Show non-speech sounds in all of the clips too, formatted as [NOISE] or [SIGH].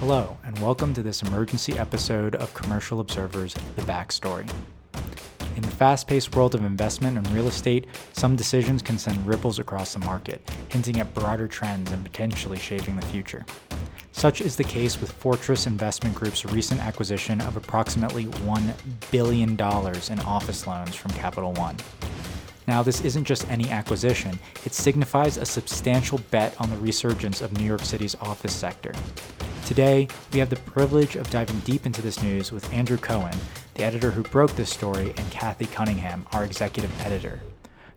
Hello, and welcome to this emergency episode of Commercial Observer's The Backstory. In the fast paced world of investment and real estate, some decisions can send ripples across the market, hinting at broader trends and potentially shaping the future. Such is the case with Fortress Investment Group's recent acquisition of approximately $1 billion in office loans from Capital One. Now, this isn't just any acquisition, it signifies a substantial bet on the resurgence of New York City's office sector. Today, we have the privilege of diving deep into this news with Andrew Coen, the editor who broke this story, and Cathy Cunningham, our executive editor.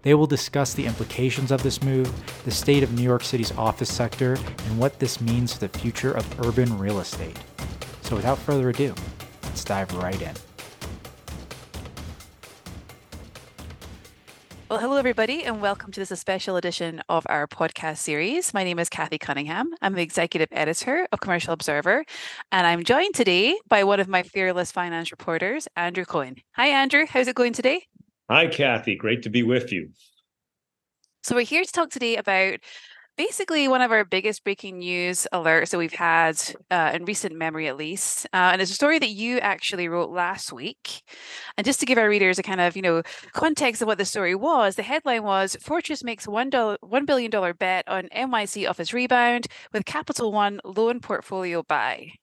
They will discuss the implications of this move, the state of New York City's office sector, and what this means for the future of urban real estate. So, without further ado, let's dive right in. Well, hello, everybody, and welcome to this special edition of our podcast series. My name is Cathy Cunningham. I'm the executive editor of Commercial Observer, and I'm joined today by one of my fearless finance reporters, Andrew Coen. Hi, Andrew. How's it going today? Hi, Cathy. Great to be with you. So, we're here to talk today about basically one of our biggest breaking news alerts that we've had uh, in recent memory, at least. Uh, and it's a story that you actually wrote last week. And just to give our readers a kind of, you know, context of what the story was, the headline was Fortress makes $1, $1 billion bet on NYC office rebound with Capital One loan portfolio buy.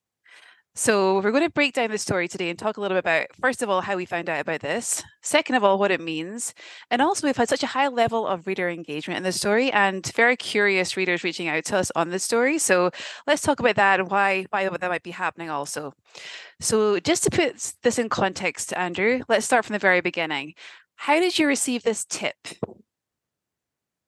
So, we're going to break down the story today and talk a little bit about, first of all, how we found out about this, second of all, what it means. And also, we've had such a high level of reader engagement in the story and very curious readers reaching out to us on the story. So, let's talk about that and why, why that might be happening also. So, just to put this in context, Andrew, let's start from the very beginning. How did you receive this tip?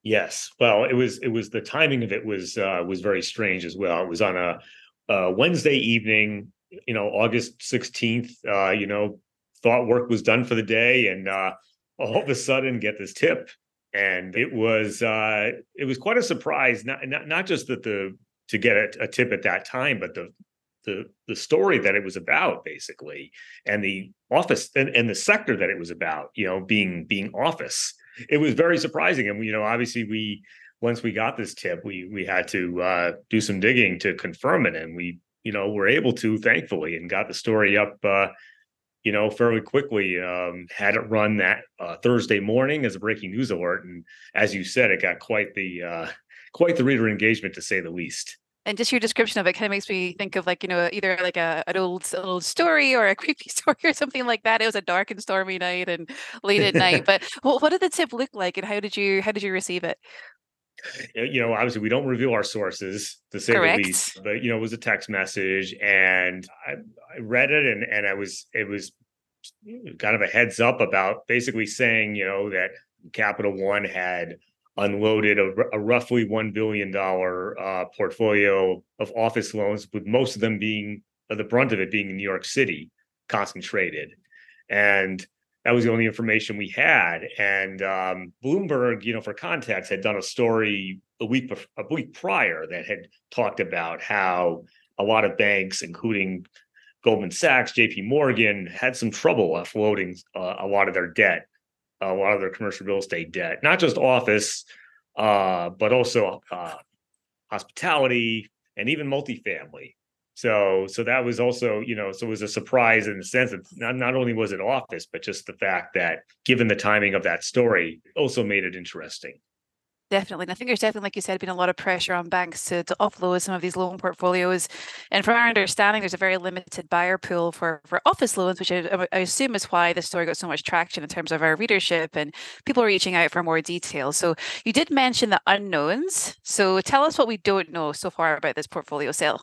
Yes, well, it was it was the timing of it was uh, was very strange as well. It was on a uh, Wednesday evening, you know, August 16th, uh, you know, thought work was done for the day. And uh, all of a sudden get this tip. And it was uh, it was quite a surprise, not, not, not just that the to get a, a tip at that time, but the the the story that it was about basically and the office and, and the sector that it was about you know being being office it was very surprising and you know obviously we once we got this tip, we we had to uh, do some digging to confirm it, and we you know were able to thankfully and got the story up. Uh, you know, fairly quickly. Um, had it run that uh, Thursday morning as a breaking news alert, and as you said, it got quite the uh, quite the reader engagement to say the least. And just your description of it kind of makes me think of like you know either like a an old old story or a [LAUGHS] creepy story or something like that. It was a dark and stormy night and late at night. [LAUGHS] But what did the tip look like, and how did you how did you receive it? You know, obviously we don't reveal our sources to say Correct. the least, but you know, it was a text message and I, I read it and, and I was, it was kind of a heads up about basically saying, you know, that Capital One had unloaded a, a roughly $1 billion uh, portfolio of office loans, with most of them being the brunt of it being in New York City concentrated. And that was the only information we had. And um, Bloomberg, you know, for context, had done a story a week a week prior that had talked about how a lot of banks, including Goldman Sachs, J.P. Morgan, had some trouble offloading uh, a lot of their debt, a lot of their commercial real estate debt, not just office, uh, but also uh, hospitality and even multifamily. So so that was also, you know, so it was a surprise in the sense that not, not only was it office, but just the fact that given the timing of that story also made it interesting. Definitely. And I think there's definitely, like you said, been a lot of pressure on banks to, to offload some of these loan portfolios. And from our understanding, there's a very limited buyer pool for, for office loans, which I, I assume is why the story got so much traction in terms of our readership and people reaching out for more details. So you did mention the unknowns. So tell us what we don't know so far about this portfolio sale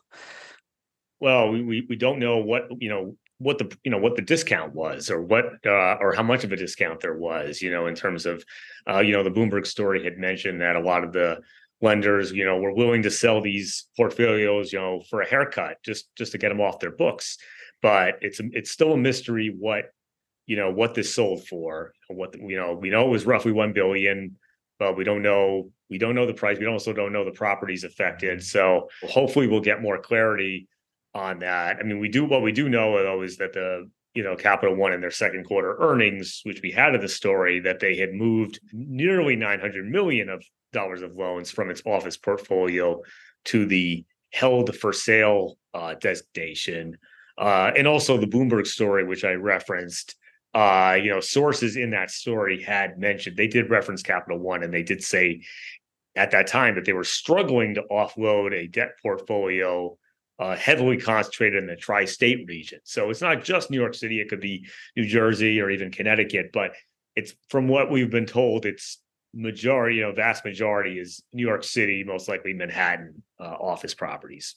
well, we, we don't know what you know what the you know what the discount was or what uh, or how much of a discount there was you know in terms of uh, you know the Bloomberg story had mentioned that a lot of the lenders you know were willing to sell these portfolios you know for a haircut just just to get them off their books. But it's it's still a mystery what you know what this sold for what you know we know it was roughly 1 billion but we don't know we don't know the price. We also don't know the properties affected. So hopefully we'll get more clarity on that. I mean, we do what we do know though is that the you know Capital One in their second quarter earnings, which we had in the story, that they had moved nearly 900 million of dollars of loans from its office portfolio to the held for sale uh, designation. Uh, and also the Bloomberg story, which I referenced, uh, you know, sources in that story had mentioned they did reference Capital One, and they did say at that time that they were struggling to offload a debt portfolio uh, heavily concentrated in the tri-state region. So it's not just New York City; it could be New Jersey or even Connecticut. But it's from what we've been told, it's majority, you know, vast majority is New York City, most likely Manhattan uh, office properties.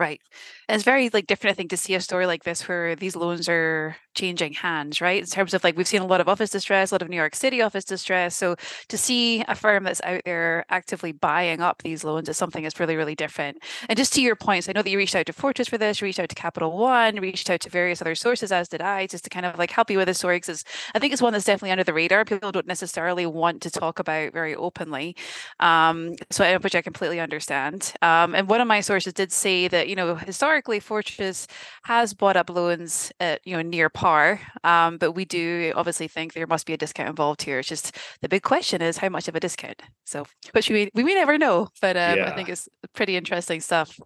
Right. And it's very like different, I think, to see a story like this where these loans are changing hands, right? In terms of like we've seen a lot of office distress, a lot of New York City office distress. So to see a firm that's out there actively buying up these loans is something that's really, really different. And just to your points, I know that you reached out to Fortress for this, reached out to Capital One, reached out to various other sources, as did I, just to kind of like help you with this story because I think it's one that's definitely under the radar. People don't necessarily want to talk about very openly. Um, so which I completely understand. Um, and one of my sources did say that you know, historically, Fortress has bought up loans at, you know, near par. Um, but we do obviously think there must be a discount involved here. It's just the big question is how much of a discount? So, which we, we may never know, but um, yeah. I think it's pretty interesting stuff.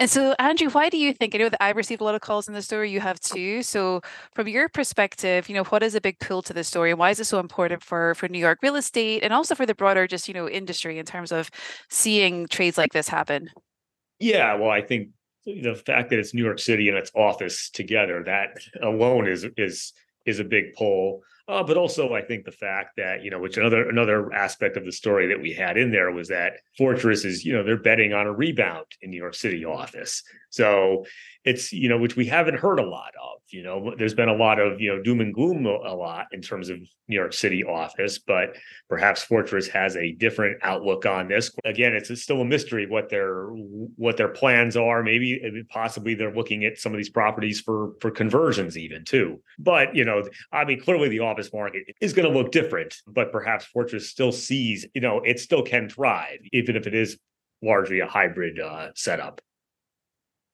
And so, Andrew, why do you think? I know that I've received a lot of calls in the story, you have too. So, from your perspective, you know, what is a big pull to the story? And why is it so important for, for New York real estate and also for the broader, just, you know, industry in terms of seeing trades like this happen? Yeah, well, I think the fact that it's New York City and its office together, that alone is is is a big pull. Uh, but also, I think the fact that you know, which another another aspect of the story that we had in there was that Fortress is, you know, they're betting on a rebound in New York City office. So it's you know, which we haven't heard a lot of. You know, there's been a lot of you know doom and gloom a lot in terms of New York City office, but perhaps Fortress has a different outlook on this. Again, it's still a mystery what their what their plans are. Maybe possibly they're looking at some of these properties for for conversions even too. But you know, I mean, clearly the office market is going to look different. But perhaps Fortress still sees, you know, it still can thrive even if it is largely a hybrid uh, setup.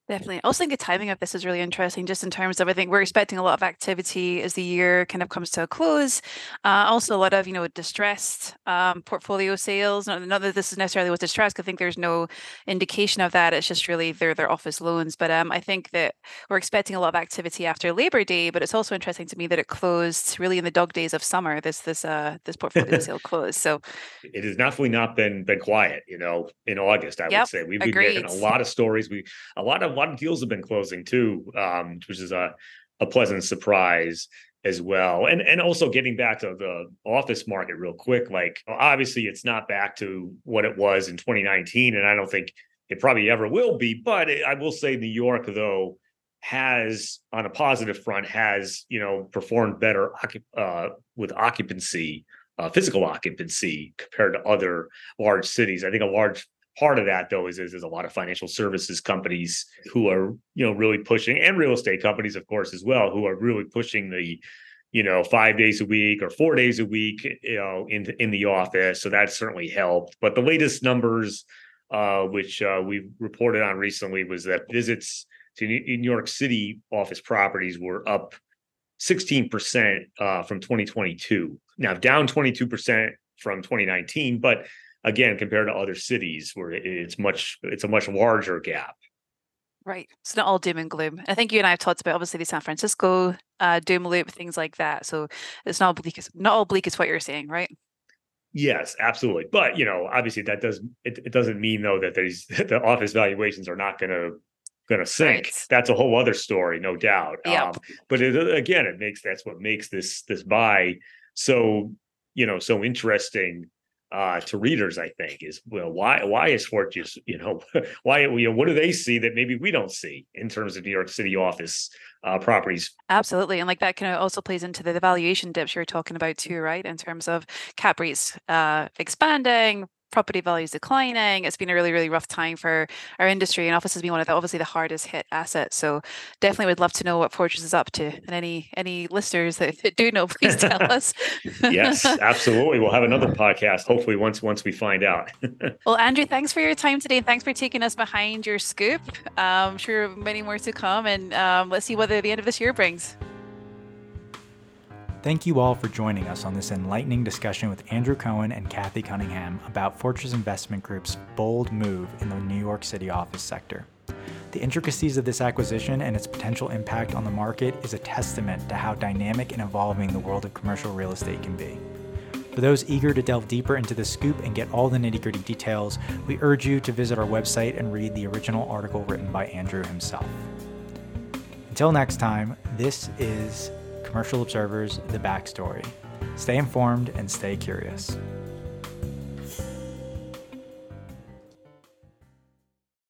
Definitely. I also think the timing of this is really interesting, just in terms of I think we're expecting a lot of activity as the year kind of comes to a close. Uh, also, a lot of you know distressed um, portfolio sales. Not, not, that this is necessarily was distressed. I think there's no indication of that. It's just really their their office loans. But um, I think that we're expecting a lot of activity after Labor Day. But it's also interesting to me that it closed really in the dog days of summer. This this uh this portfolio [LAUGHS] sale closed. So it has definitely not been been quiet. You know, in August, I yep, would say we've been getting a lot of stories. We a lot of lot of deals have been closing too, um, which is a a pleasant surprise as well. And and also getting back to the office market real quick, like obviously it's not back to what it was in 2019, and I don't think it probably ever will be. But I will say New York though has on a positive front has you know performed better uh, with occupancy uh, physical occupancy compared to other large cities i think a large part of that though is, is, is a lot of financial services companies who are you know really pushing and real estate companies of course as well who are really pushing the you know five days a week or four days a week you know in in the office. So that certainly helped. But the latest numbers uh, which uh, we reported on recently was that visits to New York City office properties were up 16% uh, from 2022 now down 22% from 2019 but again compared to other cities where it's much it's a much larger gap. Right. It's not all doom and gloom. I think you and i have talked about obviously the san francisco uh, doom loop things like that. So it's not bleak as, not all bleak is what you're saying right? Yes absolutely. But you know obviously that does it, it doesn't mean though that these [LAUGHS] the office valuations are not going to going to sink. Right. that's a whole other story no doubt. Yep. Um, but it, again it makes that's what makes this this buy so you know so interesting uh, to readers, I think, is well, why why is Fortress, you know, [LAUGHS] why you know, what do they see that maybe we don't see in terms of New York City office uh, properties? Absolutely, and like that kind of also plays into the, the valuation dips you're talking about too, right? In terms of cap rates uh, expanding, property values declining. It's been a really, really rough time for our industry, and office has been one of the obviously the hardest hit assets. So definitely would love to know what Fortress is up to, and any any listeners that [LAUGHS] do know, please tell [LAUGHS] us. yes, [LAUGHS] absolutely. We'll have another podcast hopefully once once we find out. well, Andrew, thanks for your time today. Thanks for taking us behind your scoop. Um, I'm sure many more to come, and um, let's see what the end of this year brings. Thank you all for joining us on this enlightening discussion with Andrew Coen and Cathy Cunningham about Fortress Investment Group's bold move in the New York City office sector. The intricacies of this acquisition and its potential impact on the market is a testament to how dynamic and evolving the world of commercial real estate can be. For those eager to delve deeper into the scoop and get all the nitty gritty details, we urge you to visit our website and read the original article written by Andrew himself. Until next time, this is Commercial Observers The Backstory. Stay informed and stay curious.